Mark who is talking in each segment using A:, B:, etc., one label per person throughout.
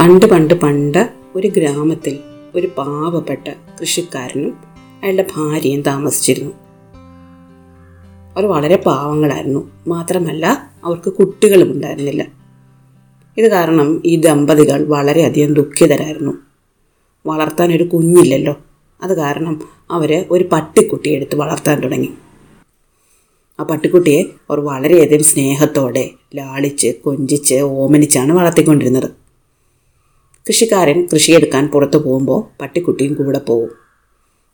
A: പണ്ട് പണ്ട് പണ്ട് ഒരു ഗ്രാമത്തിൽ ഒരു പാവപ്പെട്ട കൃഷിക്കാരനും അയാളുടെ ഭാര്യയും താമസിച്ചിരുന്നു. അവർ വളരെ പാവങ്ങളായിരുന്നു. മാത്രമല്ല അവർക്ക് കുട്ടികളും ഉണ്ടായിരുന്നില്ല. ഇത് കാരണം ഈ ദമ്പതികൾ വളരെയധികം ദുഃഖിതരായിരുന്നു. വളർത്താൻ ഒരു കുഞ്ഞില്ലല്ലോ. അത് കാരണം അവർ ഒരു പട്ടിക്കുട്ടിയെ എടുത്ത് വളർത്താൻ തുടങ്ങി. ആ പട്ടിക്കുട്ടിയെ അവർ വളരെയധികം സ്നേഹത്തോടെ ലാളിച്ച് കൊഞ്ചിച്ച് ഓമനിച്ചാണ് വളർത്തിക്കൊണ്ടിരുന്നത്. കൃഷിക്കാരൻ കൃഷിയെടുക്കാൻ പുറത്തു പോകുമ്പോൾ പട്ടിക്കുട്ടിയും കൂടെ പോകും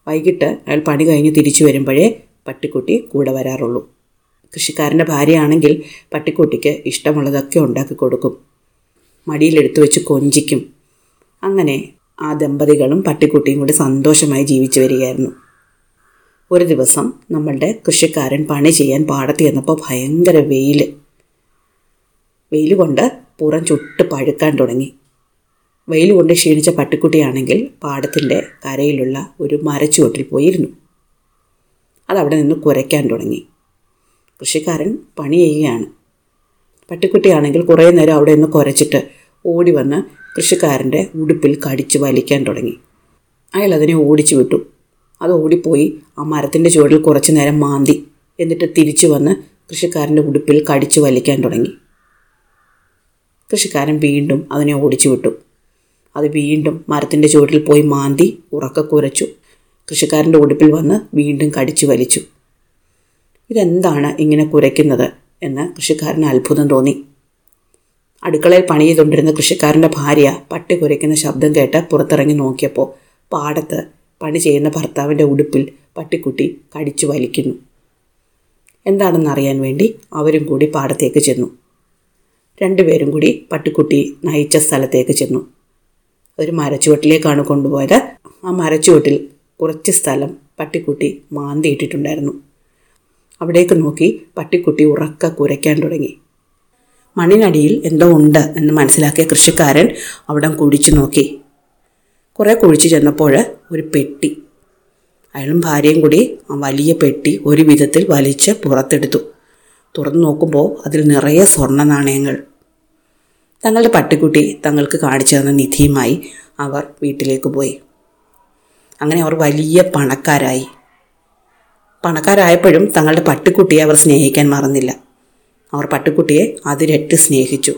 A: വൈകിട്ട് അയാൾ പണി കഴിഞ്ഞ് തിരിച്ചു വരുമ്പോഴേ പട്ടിക്കുട്ടി കൂടെ വരാറുള്ളൂ. കൃഷിക്കാരന്റെ ഭാര്യയാണെങ്കിൽ പട്ടിക്കുട്ടിക്ക് ഇഷ്ടമുള്ളതൊക്കെ ഉണ്ടാക്കി കൊടുക്കും. മടിയിലെടുത്തു വെച്ച് കൊഞ്ചിക്കും. അങ്ങനെ ആ ദമ്പതികളും പട്ടിക്കുട്ടിയും കൂടി സന്തോഷമായി ജീവിച്ചു വരികയായിരുന്നു. ഒരു ദിവസം നമ്മളുടെ കൃഷിക്കാരൻ പണി ചെയ്യാൻ പാടത്ത് ചെന്നപ്പോൾ ഭയങ്കര വെയിൽ വെയിൽ കൊണ്ട് പുറം ചുട്ട് പഴുക്കാൻ തുടങ്ങി. വെയിൽ കൊണ്ട് ക്ഷീണിച്ച പട്ടിക്കുട്ടിയാണെങ്കിൽ പാടത്തിന്റെ കരയിലുള്ള ഒരു മരച്ചുവട്ടിൽ പോയിരുന്നു. അതവിടെ നിന്ന് കുരയ്ക്കാൻ തുടങ്ങി. കൃഷിക്കാരൻ പണി ചെയ്യുകയാണ്. പട്ടിക്കുട്ടിയാണെങ്കിൽ കുറേ നേരം അവിടെ നിന്ന് കുരച്ചിട്ട് ഓടി വന്ന് കൃഷിക്കാരന്റെ ഉടുപ്പിൽ കടിച്ച് വലിക്കാൻ തുടങ്ങി. അയാൾ അതിനെ ഓടിച്ചു വിട്ടു. അത് ഓടിപ്പോയി ആ മരത്തിന്റെ ചുവടിൽ കുറച്ച് നേരം മാന്തി എന്നിട്ട് തിരിച്ചു വന്ന് കൃഷിക്കാരന്റെ ഉടുപ്പിൽ കടിച്ചു വലിക്കാൻ തുടങ്ങി. കൃഷിക്കാരൻ വീണ്ടും അതിനെ ഓടിച്ചു വിട്ടു. അത് വീണ്ടും മരത്തിന്റെ ചുവട്ടിൽ പോയി മാന്തി ഉറക്ക കുരച്ചു. കൃഷിക്കാരന്റെ ഉടുപ്പിൽ വന്ന് വീണ്ടും കടിച്ചു വലിച്ചു. ഇതെന്താണ് ഇങ്ങനെ കുരയ്ക്കുന്നത് എന്ന് കൃഷിക്കാരന് അത്ഭുതം തോന്നി. അടുക്കളയിൽ പണി ചെയ്തുകൊണ്ടിരുന്ന കൃഷിക്കാരന്റെ ഭാര്യ പട്ടി കുരയ്ക്കുന്ന ശബ്ദം കേട്ട് പുറത്തിറങ്ങി നോക്കിയപ്പോൾ പാടത്ത് പണി ചെയ്യുന്ന ഭർത്താവിന്റെ ഉടുപ്പിൽ പട്ടിക്കുട്ടി കടിച്ചു വലിക്കുന്നു. എന്താണെന്ന് അറിയാൻ വേണ്ടി അവരും കൂടി പാടത്തേക്ക് ചെന്നു. രണ്ടുപേരും കൂടി പട്ടിക്കുട്ടി നയിച്ച സ്ഥലത്തേക്ക് ചെന്നു. ഒരു മരച്ചുവട്ടിലേക്കാണ് കൊണ്ടുപോയത്. ആ മരച്ചുവട്ടിൽ കുറച്ച് സ്ഥലം പട്ടിക്കുട്ടി മാന്തിയിട്ടിട്ടുണ്ടായിരുന്നു. അവിടേക്ക് നോക്കി പട്ടിക്കുട്ടി ഉറക്ക കുരയ്ക്കാൻ തുടങ്ങി. മണ്ണിനടിയിൽ എന്തോ ഉണ്ട് എന്ന് മനസ്സിലാക്കിയ കൃഷിക്കാരൻ അവിടം കുഴിച്ചു നോക്കി. കുറേ കുഴിച്ചു ചെന്നപ്പോൾ ഒരു പെട്ടി. അയാളും ഭാര്യയും കൂടി ആ വലിയ പെട്ടി ഒരു വിധത്തിൽ വലിച്ച് പുറത്തെടുത്തു. തുറന്നു നോക്കുമ്പോൾ അതിൽ നിറയെ സ്വർണ നാണയങ്ങൾ. തങ്ങളുടെ പട്ടിക്കുട്ടി തങ്ങൾക്ക് കാണിച്ചു തന്ന നിധിയുമായി അവർ വീട്ടിലേക്ക് പോയി. അങ്ങനെ അവർ വലിയ പണക്കാരായി. പണക്കാരായപ്പോഴും തങ്ങളുടെ പട്ടിക്കുട്ടിയെ അവർ സ്നേഹിക്കാൻ മറന്നില്ല. അവർ പട്ടിക്കുട്ടിയെ അതിരട്ട് സ്നേഹിച്ചു.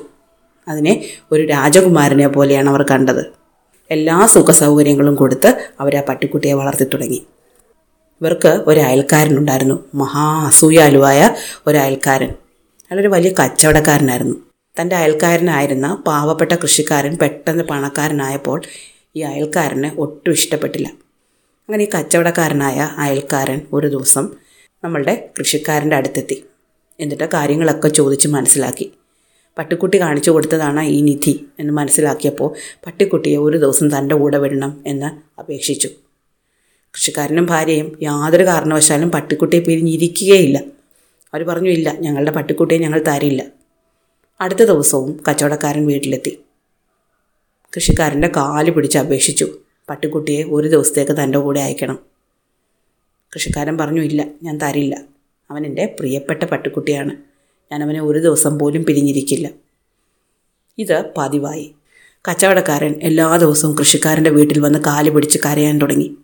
A: അതിനെ ഒരു രാജകുമാരനെ പോലെയാണ് അവർ കണ്ടത്. എല്ലാ സുഖ സൗകര്യങ്ങളും കൊടുത്ത് അവർ ആ പട്ടിക്കുട്ടിയെ വളർത്തി തുടങ്ങി. ഇവർക്ക് ഒരു അയൽക്കാരനുണ്ടായിരുന്നു മഹാ അസൂയാലുവായ ഒരു അയൽക്കാരൻ. അയാളൊരു വലിയ കച്ചവടക്കാരനായിരുന്നു. തന്റെ അയൽക്കാരനായിരുന്ന പാവപ്പെട്ട കൃഷിക്കാരൻ പെട്ടെന്ന് പണക്കാരനായപ്പോൾ ഈ അയൽക്കാരനെ ഒട്ടും ഇഷ്ടപ്പെട്ടില്ല. അങ്ങനെ ഈ കച്ചവടക്കാരനായ അയൽക്കാരൻ ഒരു ദിവസം നമ്മളുടെ കൃഷിക്കാരന്റെ അടുത്തെത്തി. എന്നിട്ട് കാര്യങ്ങളൊക്കെ ചോദിച്ച് മനസ്സിലാക്കി. പട്ടിക്കുട്ടി കാണിച്ചു കൊടുത്തതാണ് ഈ നിധി എന്ന് മനസ്സിലാക്കിയപ്പോൾ പട്ടിക്കുട്ടിയെ ഒരു ദിവസം തന്റെ കൂടെ വിടണം എന്ന് അപേക്ഷിച്ചു. കൃഷിക്കാരനും ഭാര്യയും യാതൊരു കാരണവശാലും പട്ടിക്കുട്ടിയെ പിരിഞ്ഞിരിക്കുകയില്ല. അവർ പറഞ്ഞു ഇല്ല ഞങ്ങളുടെ പട്ടിക്കുട്ടിയെ ഞങ്ങൾ തരില്ല. അടുത്ത ദിവസവും കച്ചവടക്കാരൻ വീട്ടിലെത്തി. കൃഷിക്കാരന്റെ കാൽ പിടിച്ച് അപേക്ഷിച്ചു. പട്ടിക്കുട്ടിയെ ഒരു ദിവസത്തേക്ക് തന്റെ കൂടെ അയക്കണം. കൃഷിക്കാരൻ പറഞ്ഞു ഇല്ല ഞാൻ തരില്ല. അവൻ എന്റെ പ്രിയപ്പെട്ട പട്ടിക്കുട്ടിയാണ്. ഞാൻ അവനെ ഒരു ദിവസം പോലും പിരിഞ്ഞിരിക്കില്ല. ഇത് പതിവായി. കച്ചവടക്കാരൻ എല്ലാ ദിവസവും കൃഷിക്കാരന്റെ വീട്ടിൽ വന്ന് കാൽ പിടിച്ച് കരയാൻ തുടങ്ങി.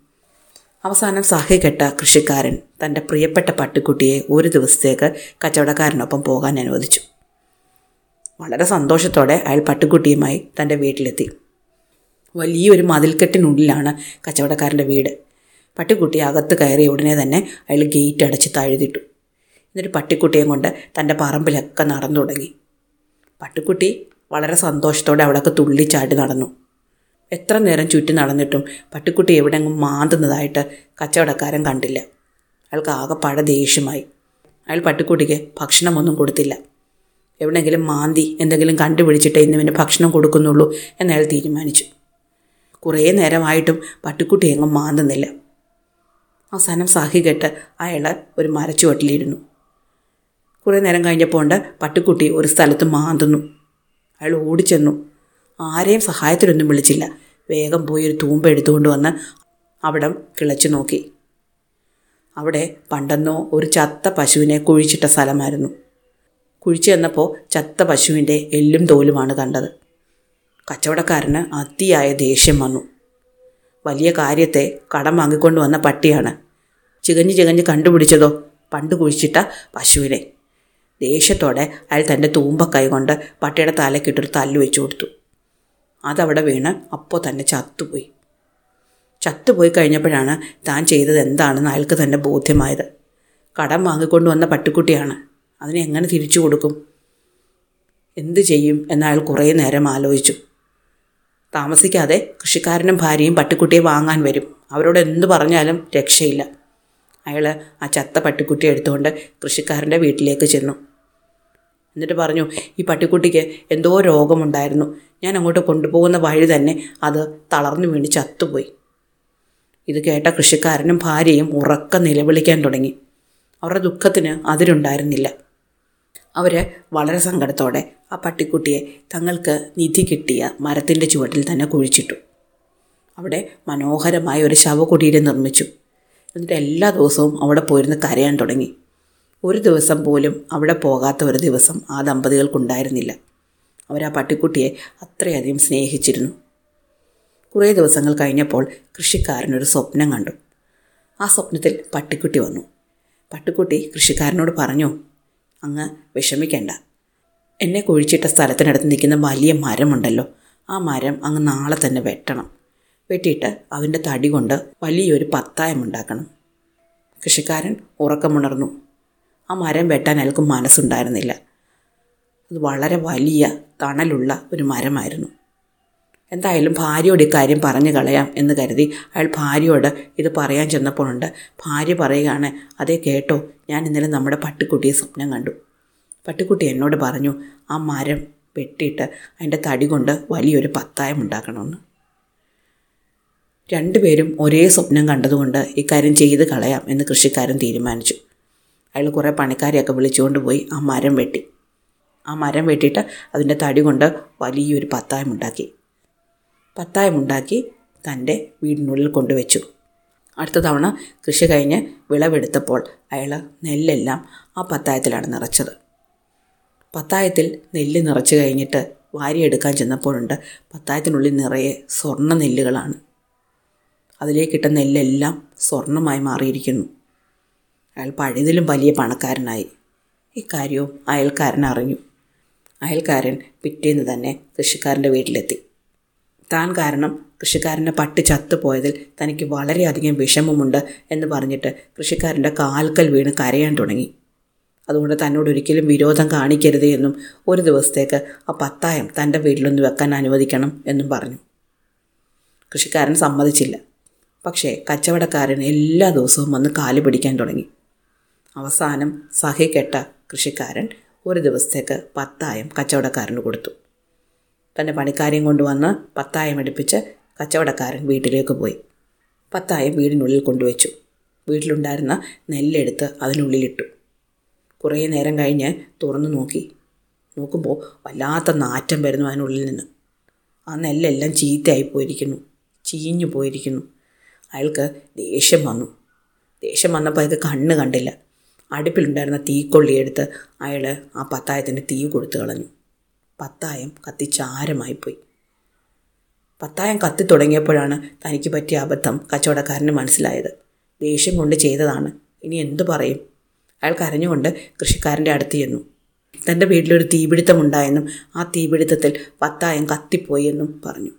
A: അവസാനം സഹികെട്ട കൃഷിക്കാരൻ തന്റെ പ്രിയപ്പെട്ട പട്ടിക്കുട്ടിയെ ഒരു ദിവസത്തേക്ക് കച്ചവടക്കാരനൊപ്പം പോകാൻ അനുവദിച്ചു. വളരെ സന്തോഷത്തോടെ അയാൾ പട്ടുകുട്ടിയുമായി തന്റെ വീട്ടിലെത്തി. വലിയൊരു മതിൽക്കെട്ടിനുള്ളിലാണ് കച്ചവടക്കാരന്റെ വീട്. പട്ടിക്കുട്ടി അകത്ത് കയറിയ ഉടനെ തന്നെ അയാൾ ഗേറ്റ് അടച്ച് താഴ്ത്തിട്ടു എന്നിട്ട് പട്ടിക്കുട്ടിയെ കൊണ്ട് തന്റെ പറമ്പിലൊക്കെ നടന്നു തുടങ്ങി. പട്ടിക്കുട്ടി വളരെ സന്തോഷത്തോടെ അവിടെയൊക്കെ തുള്ളിച്ചാടി നടന്നു. എത്ര നേരം ചുറ്റി നടന്നിട്ടും പട്ടിക്കുട്ടി എവിടെയെങ്കിലും മാന്തുന്നതായിട്ട് കച്ചവടക്കാരൻ കണ്ടില്ല. അയാൾക്ക് ആകെപ്പാടെ ദേഷ്യമായി. അയാൾ പട്ടിക്കുട്ടിക്ക് ഭക്ഷണമൊന്നും കൊടുത്തില്ല. എവിടെയെങ്കിലും മാന്തി എന്തെങ്കിലും കണ്ടുപിടിച്ചിട്ടേ ഇന്ന് ഇവന് ഭക്ഷണം കൊടുക്കുന്നുള്ളൂ എന്നയാൾ തീരുമാനിച്ചു. കുറേ നേരമായിട്ടും പട്ടിക്കുട്ടി എങ്ങും മാന്തുന്നില്ല. അവസാനം സാഹി കെട്ട് അയാൾ ഒരു മരച്ചുവട്ടിലിരുന്നു. കുറേ നേരം കഴിഞ്ഞപ്പോൾ ഉണ്ട് പട്ടിക്കുട്ടി ഒരു സ്ഥലത്ത് മാന്തുന്നു. അയാൾ ഓടിച്ചെന്നു. ആരെയും സഹായത്തിനൊന്നും വിളിച്ചില്ല. വേഗം പോയി ഒരു തൂമ്പ എടുത്തുകൊണ്ട് വന്ന് അവിടം കിളച്ചു നോക്കി. അവിടെ പണ്ടെന്നോ ഒരു ചത്ത പശുവിനെ കുഴിച്ചിട്ട സ്ഥലമായിരുന്നു. കുഴിച്ചു ചെന്നപ്പോൾ ചത്ത പശുവിന്റെ എല്ലും തോലുമാണ് കണ്ടത്. കച്ചവടക്കാരന് അതിയായ ദേഷ്യം വന്നു. വലിയ കാര്യത്തെ കടം വാങ്ങിക്കൊണ്ട് വന്ന പട്ടിയാണ്. ചികഞ്ഞ് ചികഞ്ഞ് കണ്ടുപിടിച്ചതോ പണ്ട് കുഴിച്ചിട്ട പശുവിനെ. ദേഷ്യത്തോടെ അയാൾ തന്റെ തൂമ്പക്കൈ കൊണ്ട് പട്ടിയുടെ തലക്കിട്ടൊരു തല്ല് വെച്ചു കൊടുത്തു. അതവിടെ വീണ് അപ്പോൾ തന്നെ ചത്തുപോയി. ചത്തുപോയി കഴിഞ്ഞപ്പോഴാണ് താൻ ചെയ്തത് എന്താണെന്ന് അയാൾക്ക് തന്നെ ബോധ്യമായത്. കടം വാങ്ങിക്കൊണ്ട് വന്ന പട്ടിക്കുട്ടിയാണ്. അതിനെ എങ്ങനെ തിരിച്ചു കൊടുക്കും? എന്തു ചെയ്യും? എന്നയാൾ കുറേ നേരം ആലോചിച്ചു. താമസിക്കാതെ കൃഷിക്കാരനും ഭാര്യയും പട്ടിക്കുട്ടിയെ വാങ്ങാൻ വരും. അവരോട് എന്തു പറഞ്ഞാലും രക്ഷയില്ല. അയാൾ ആ ചത്ത പട്ടിക്കുട്ടിയെ എടുത്തുകൊണ്ട് കൃഷിക്കാരന്റെ വീട്ടിലേക്ക് ചെന്നു. എന്നിട്ട് പറഞ്ഞു ഈ പട്ടിക്കുട്ടിക്ക് എന്തോ രോഗമുണ്ടായിരുന്നു. ഞാൻ അങ്ങോട്ട് കൊണ്ടുപോകുന്ന വഴി തന്നെ അത് തളർന്നു വീണ് ചത്തുപോയി. ഇത് കേട്ട കൃഷിക്കാരനും ഭാര്യയും ഉറക്കം നിലവിളിക്കാൻ തുടങ്ങി. അവരുടെ ദുഃഖത്തിന് അതിരുണ്ടായിരുന്നില്ല. അവർ വളരെ സങ്കടത്തോടെ ആ പട്ടിക്കുട്ടിയെ തങ്ങൾക്ക് നിധി കിട്ടിയ മരത്തിന്റെ ചുവട്ടിൽ തന്നെ കുഴിച്ചിട്ടു. അവിടെ മനോഹരമായ ഒരു ശവകുടീരം നിർമ്മിച്ചു. എന്നിട്ട് എല്ലാ ദിവസവും അവിടെ പോയിരുന്ന് കരയാൻ തുടങ്ങി. ഒരു ദിവസം പോലും അവിടെ പോകാത്ത ഒരു ദിവസം ആ ദമ്പതികൾക്കുണ്ടായിരുന്നില്ല. അവർ ആ പട്ടിക്കുട്ടിയെ അത്രയധികം സ്നേഹിച്ചിരുന്നു. കുറേ ദിവസങ്ങൾ കഴിഞ്ഞപ്പോൾ കൃഷിക്കാരനൊരു സ്വപ്നം കണ്ടു. ആ സ്വപ്നത്തിൽ പട്ടിക്കുട്ടി വന്നു. പട്ടിക്കുട്ടി കൃഷിക്കാരനോട് പറഞ്ഞു അങ്ങ് വിഷമിക്കേണ്ട. എന്നെ കുഴിച്ചിട്ട സ്ഥലത്തിനടുത്ത് നിൽക്കുന്ന വലിയ മരമുണ്ടല്ലോ. ആ മരം അങ്ങ് നാളെ തന്നെ വെട്ടണം. വെട്ടിയിട്ട് അതിന്റെ തടി കൊണ്ട് വലിയൊരു പത്തായം ഉണ്ടാക്കണം. കൃഷിക്കാരൻ ഉറക്കമുണർന്നു. ആ മരം വെട്ടാൻ അയാൾക്ക് മനസ്സുണ്ടായിരുന്നില്ല. അത് വളരെ വലിയ തണലുള്ള ഒരു മരമായിരുന്നു. എന്തായാലും ഭാര്യയോട് ഇക്കാര്യം പറഞ്ഞു കളയാം എന്ന് കരുതി അയാൾ ഭാര്യയോട് ഇത് പറയാൻ ചെന്നപ്പോഴുണ്ട്. ഭാര്യ പറയുകയാണ് അതേ കേട്ടോ ഞാൻ ഇന്നലെ നമ്മുടെ പട്ടിക്കുട്ടിയെ സ്വപ്നം കണ്ടു. പട്ടിക്കുട്ടി എന്നോട് പറഞ്ഞു ആ മരം വെട്ടിയിട്ട് അതിന്റെ തടി കൊണ്ട് വലിയൊരു പത്തായം ഉണ്ടാക്കണമെന്ന്. രണ്ടുപേരും ഒരേ സ്വപ്നം കണ്ടതുകൊണ്ട് ഇക്കാര്യം ചെയ്ത് കളയാം എന്ന് കൃഷിക്കാരൻ തീരുമാനിച്ചു. അയാൾ കുറേ പണിക്കാരെയൊക്കെ വിളിച്ചുകൊണ്ട് പോയി ആ മരം വെട്ടി. ആ മരം വെട്ടിയിട്ട് അതിന്റെ തടി കൊണ്ട് വലിയൊരു പത്തായം ഉണ്ടാക്കി. പത്തായം ഉണ്ടാക്കി തന്റെ വീടിനുള്ളിൽ കൊണ്ടുവച്ചു. അടുത്ത തവണ കൃഷി കഴിഞ്ഞ് വിളവെടുത്തപ്പോൾ അയാൾ നെല്ലെല്ലാം ആ പത്തായത്തിലാണ് നിറച്ചത്. പത്തായത്തിൽ നെല്ല് നിറച്ച് കഴിഞ്ഞിട്ട് വാരിയെടുക്കാൻ ചെന്നപ്പോഴുണ്ട് പത്തായത്തിനുള്ളിൽ നിറയെ സ്വർണ നെല്ലുകളാണ്. അതിലേക്കിട്ട നെല്ലെല്ലാം സ്വർണമായി മാറിയിരിക്കുന്നു. അയാൾ പഴുതിലും വലിയ പണക്കാരനായി. ഇക്കാര്യവും അയൽക്കാരൻ അറിഞ്ഞു. അയൽക്കാരൻ പിറ്റേന്ന് തന്നെ കൃഷിക്കാരന്റെ വീട്ടിലെത്തി. താൻ കാരണം കൃഷിക്കാരന്റെ പട്ടി ചത്തുപോയതിൽ തനിക്ക് വളരെയധികം വിഷമമുണ്ട് എന്ന് പറഞ്ഞിട്ട് കൃഷിക്കാരന്റെ കാൽക്കൽ വീണ് കരയാൻ തുടങ്ങി. അതുകൊണ്ട് തന്നോട് ഒരിക്കലും വിരോധം കാണിക്കരുത് എന്നും ഒരു ദിവസത്തേക്ക് ആ പത്തായം തന്റെ വീട്ടിലൊന്ന് വെക്കാൻ അനുവദിക്കണം എന്നും പറഞ്ഞു. കൃഷിക്കാരൻ സമ്മതിച്ചില്ല. പക്ഷേ കച്ചവടക്കാരൻ എല്ലാ ദിവസവും വന്ന് കാൽ പിടിക്കാൻ തുടങ്ങി. അവസാനം സഹികെട്ട കൃഷിക്കാരൻ ഒരു ദിവസത്തേക്ക് പത്തായം കച്ചവടക്കാരന് കൊടുത്തു. തന്റെ പണിക്കാരെയും കൊണ്ടുവന്ന് പത്തായം എടുപ്പിച്ച് കച്ചവടക്കാരൻ വീട്ടിലേക്ക് പോയി. പത്തായം വീടിനുള്ളിൽ കൊണ്ടുവച്ചു. വീട്ടിലുണ്ടായിരുന്ന നെല്ലെടുത്ത് അതിനുള്ളിലിട്ടു. കുറേ നേരം കഴിഞ്ഞ് തുറന്നു നോക്കി. നോക്കുമ്പോൾ വല്ലാത്ത നാറ്റം വരുന്നു അതിനുള്ളിൽ നിന്ന്. ആ നെല്ലെല്ലാം ചീത്തയായി പോയിരിക്കുന്നു. ചീഞ്ഞു പോയിരിക്കുന്നു. അയാൾക്ക് ദേഷ്യം വന്നു. ദേഷ്യം വന്നപ്പോൾ അയാൾക്ക് കണ്ണ് കണ്ടില്ല. അടുപ്പിലുണ്ടായിരുന്ന തീക്കൊള്ളിയെടുത്ത് അയാൾ ആ പത്തായത്തിന് തീ കൊടുത്തു കളഞ്ഞു. പത്തായം കത്തിച്ചാരമായിപ്പോയി പത്തായം കത്തി തുടങ്ങിയപ്പോഴാണ് തനിക്ക് പറ്റിയ അബദ്ധം കച്ചവടക്കാരന് മനസ്സിലായത്. ദേഷ്യം കൊണ്ട് ചെയ്തതാണ്. ഇനി എന്തു പറയും? അയാൾ കരഞ്ഞുകൊണ്ട് കൃഷിക്കാരന്റെ അടുത്ത് ചെന്നു. തന്റെ വീട്ടിലൊരു തീപിടുത്തമുണ്ടായെന്നും ആ തീപിടുത്തത്തിൽ പത്തായം കത്തിപ്പോയി എന്നും പറഞ്ഞു.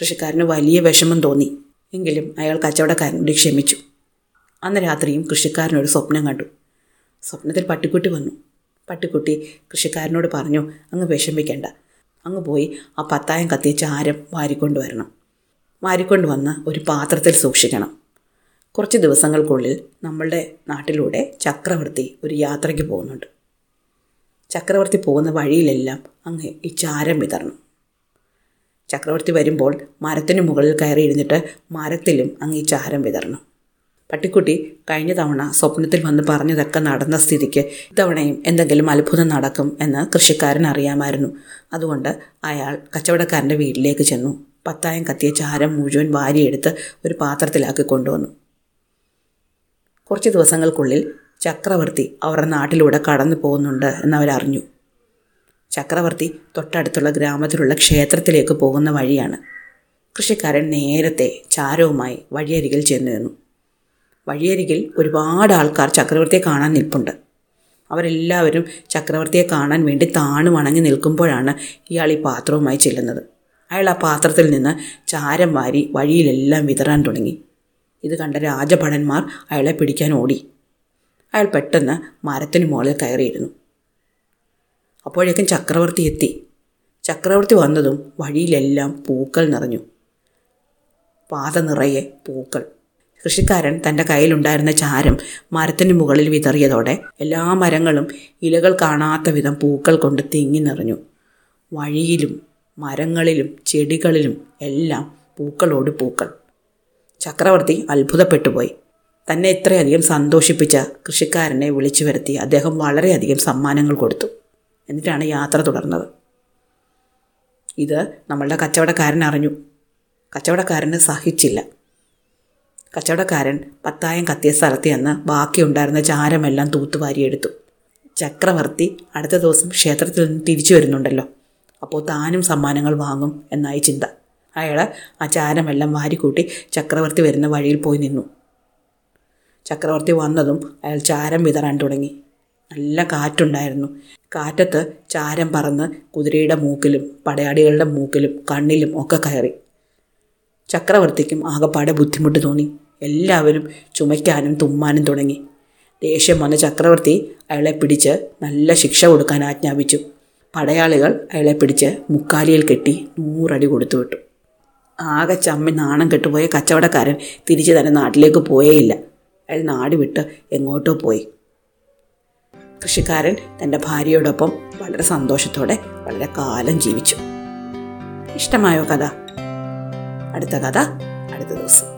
A: കൃഷിക്കാരന് വലിയ വിഷമം തോന്നി. എങ്കിലും അയാൾ കച്ചവടക്കാരനോട് ക്ഷമിച്ചു. അന്ന് രാത്രിയും കൃഷിക്കാരനൊരു സ്വപ്നം കണ്ടു. സ്വപ്നത്തിൽ പട്ടിക്കുട്ടി വന്നു. പട്ടിക്കുട്ടി കൃഷിക്കാരനോട് പറഞ്ഞു അങ്ങ് വിഷമിക്കേണ്ട. അങ്ങ് പോയി ആ പത്തായം കത്തിയ ചാരം വാരിക്കൊണ്ട് വരണം. വാരിക്കൊണ്ട് വന്ന് ഒരു പാത്രത്തിൽ സൂക്ഷിക്കണം. കുറച്ച് ദിവസങ്ങൾക്കുള്ളിൽ നമ്മളുടെ നാട്ടിലൂടെ ചക്രവർത്തി ഒരു യാത്രയ്ക്ക് പോകുന്നുണ്ട്. ചക്രവർത്തി പോകുന്ന വഴിയിലെല്ലാം അങ്ങ് ഈ ചാരം വിതറണം. ചക്രവർത്തി വരുമ്പോൾ മരത്തിന് മുകളിൽ കയറി ഇരുന്നിട്ട് മരത്തിലും അങ്ങ് ഈ ചാരം വിതറണം. പട്ടിക്കുട്ടി കഴിഞ്ഞ തവണ സ്വപ്നത്തിൽ വന്ന് പറഞ്ഞതൊക്കെ നടന്ന സ്ഥിതിക്ക് ഇത്തവണയും എന്തെങ്കിലും അത്ഭുതം നടക്കും എന്ന് കൃഷിക്കാരൻ അറിയാമായിരുന്നു. അതുകൊണ്ട് അയാൾ കച്ചവടക്കാരന്റെ വീട്ടിലേക്ക് ചെന്നു. പത്തായം കത്തിയ ചാരം മുഴുവൻ വാരിയെടുത്ത് ഒരു പാത്രത്തിലാക്കി കൊണ്ടുവന്നു. കുറച്ച് ദിവസങ്ങൾക്കുള്ളിൽ ചക്രവർത്തി അവരുടെ നാട്ടിലൂടെ കടന്നു പോകുന്നുണ്ട് എന്നവരറിഞ്ഞു. ചക്രവർത്തി തൊട്ടടുത്തുള്ള ഗ്രാമത്തിലുള്ള ക്ഷേത്രത്തിലേക്ക് പോകുന്ന വഴിയാണ്. കൃഷിക്കാരൻ നേരത്തെ ചാരവുമായി വഴിയരികിൽ ചെന്നു നിന്നു. വഴിയരികിൽ ഒരുപാട് ആൾക്കാർ ചക്രവർത്തിയെ കാണാൻ നിൽപ്പുണ്ട്. അവരെല്ലാവരും ചക്രവർത്തിയെ കാണാൻ വേണ്ടി താണു വണങ്ങി നിൽക്കുമ്പോഴാണ് ഇയാൾ ഈ പാത്രവുമായി ചെല്ലുന്നത്. അയാൾ ആ പാത്രത്തിൽ നിന്ന് ചാരം വാരി വഴിയിലെല്ലാം വിതറാൻ തുടങ്ങി. ഇത് കണ്ട രാജഭടന്മാർ അയാളെ പിടിക്കാൻ ഓടി. അയാൾ പെട്ടെന്ന് മരത്തിന് മുകളിൽ കയറിയിരുന്നു. അപ്പോഴേക്കും ചക്രവർത്തി എത്തി. ചക്രവർത്തി വന്നതും വഴിയിലെല്ലാം പൂക്കൾ നിറഞ്ഞു. പാത നിറയെ പൂക്കൾ. കൃഷിക്കാരൻ തന്റെ കയ്യിലുണ്ടായിരുന്ന ചാരം മരത്തിന് മുകളിൽ വിതറിയതോടെ എല്ലാ മരങ്ങളും ഇലകൾ കാണാത്ത വിധം പൂക്കൾ കൊണ്ട് തിങ്ങി നിറഞ്ഞു. വഴിയിലും മരങ്ങളിലും ചെടികളിലും എല്ലാം പൂക്കളോട് പൂക്കൾ. ചക്രവർത്തി അത്ഭുതപ്പെട്ടുപോയി. തന്നെ ഇത്രയധികം സന്തോഷിപ്പിച്ച കൃഷിക്കാരനെ വിളിച്ചു വരുത്തി അദ്ദേഹം വളരെയധികം സമ്മാനങ്ങൾ കൊടുത്തു. എന്നിട്ടാണ് യാത്ര തുടർന്നത്. ഇത് നമ്മളുടെ കച്ചവടക്കാരൻ അറിഞ്ഞു. കച്ചവടക്കാരന് സഹിച്ചില്ല. കച്ചവടക്കാരൻ പത്തായം കത്തിയ സ്ഥലത്ത് ചെന്ന് ബാക്കിയുണ്ടായിരുന്ന ചാരമെല്ലാം തൂത്തുവാരിയെടുത്തു. ചക്രവർത്തി അടുത്ത ദിവസം ക്ഷേത്രത്തിൽ നിന്ന് തിരിച്ചു വരുന്നുണ്ടല്ലോ. അപ്പോൾ താനും സമ്മാനങ്ങൾ വാങ്ങും എന്നായി ചിന്ത. അയാൾ ആ ചാരമെല്ലാം വാരിക്കൂട്ടി ചക്രവർത്തി വരുന്ന വഴിയിൽ പോയി നിന്നു. ചക്രവർത്തി വന്നതും അയാൾ ചാരം വിതറാൻ തുടങ്ങി. നല്ല കാറ്റുണ്ടായിരുന്നു. കാറ്റത്ത് ചാരം പറന്ന് കുതിരയുടെ മൂക്കിലും പടയാളികളുടെ മൂക്കിലും കണ്ണിലും ഒക്കെ കയറി. ചക്രവർത്തിക്കും ആകപ്പാടെ ബുദ്ധിമുട്ട് തോന്നി. എല്ലാവരും ചുമയ്ക്കാനും തുമ്മാനും തുടങ്ങി. ദേഷ്യം വന്ന ചക്രവർത്തി അയാളെ പിടിച്ച് നല്ല ശിക്ഷ കൊടുക്കാൻ ആജ്ഞാപിച്ചു. പടയാളികൾ അയാളെ പിടിച്ച് മുക്കാലിയിൽ കെട്ടി നൂറടി കൊടുത്തു വിട്ടു. ആകെ ചമ്മി നാണം കെട്ടുപോയ കച്ചവടക്കാരൻ തിരിച്ച് തന്നെ നാട്ടിലേക്ക് പോയേയില്ല. അയാൾ നാട് വിട്ട് എങ്ങോട്ടോ പോയി. കൃഷിക്കാരൻ തന്റെ ഭാര്യയോടൊപ്പം വളരെ സന്തോഷത്തോടെ വളരെ കാലം ജീവിച്ചു. ഇഷ്ടമായോ കഥ? അടുത്ത കഥ അടുത്ത ദിവസം.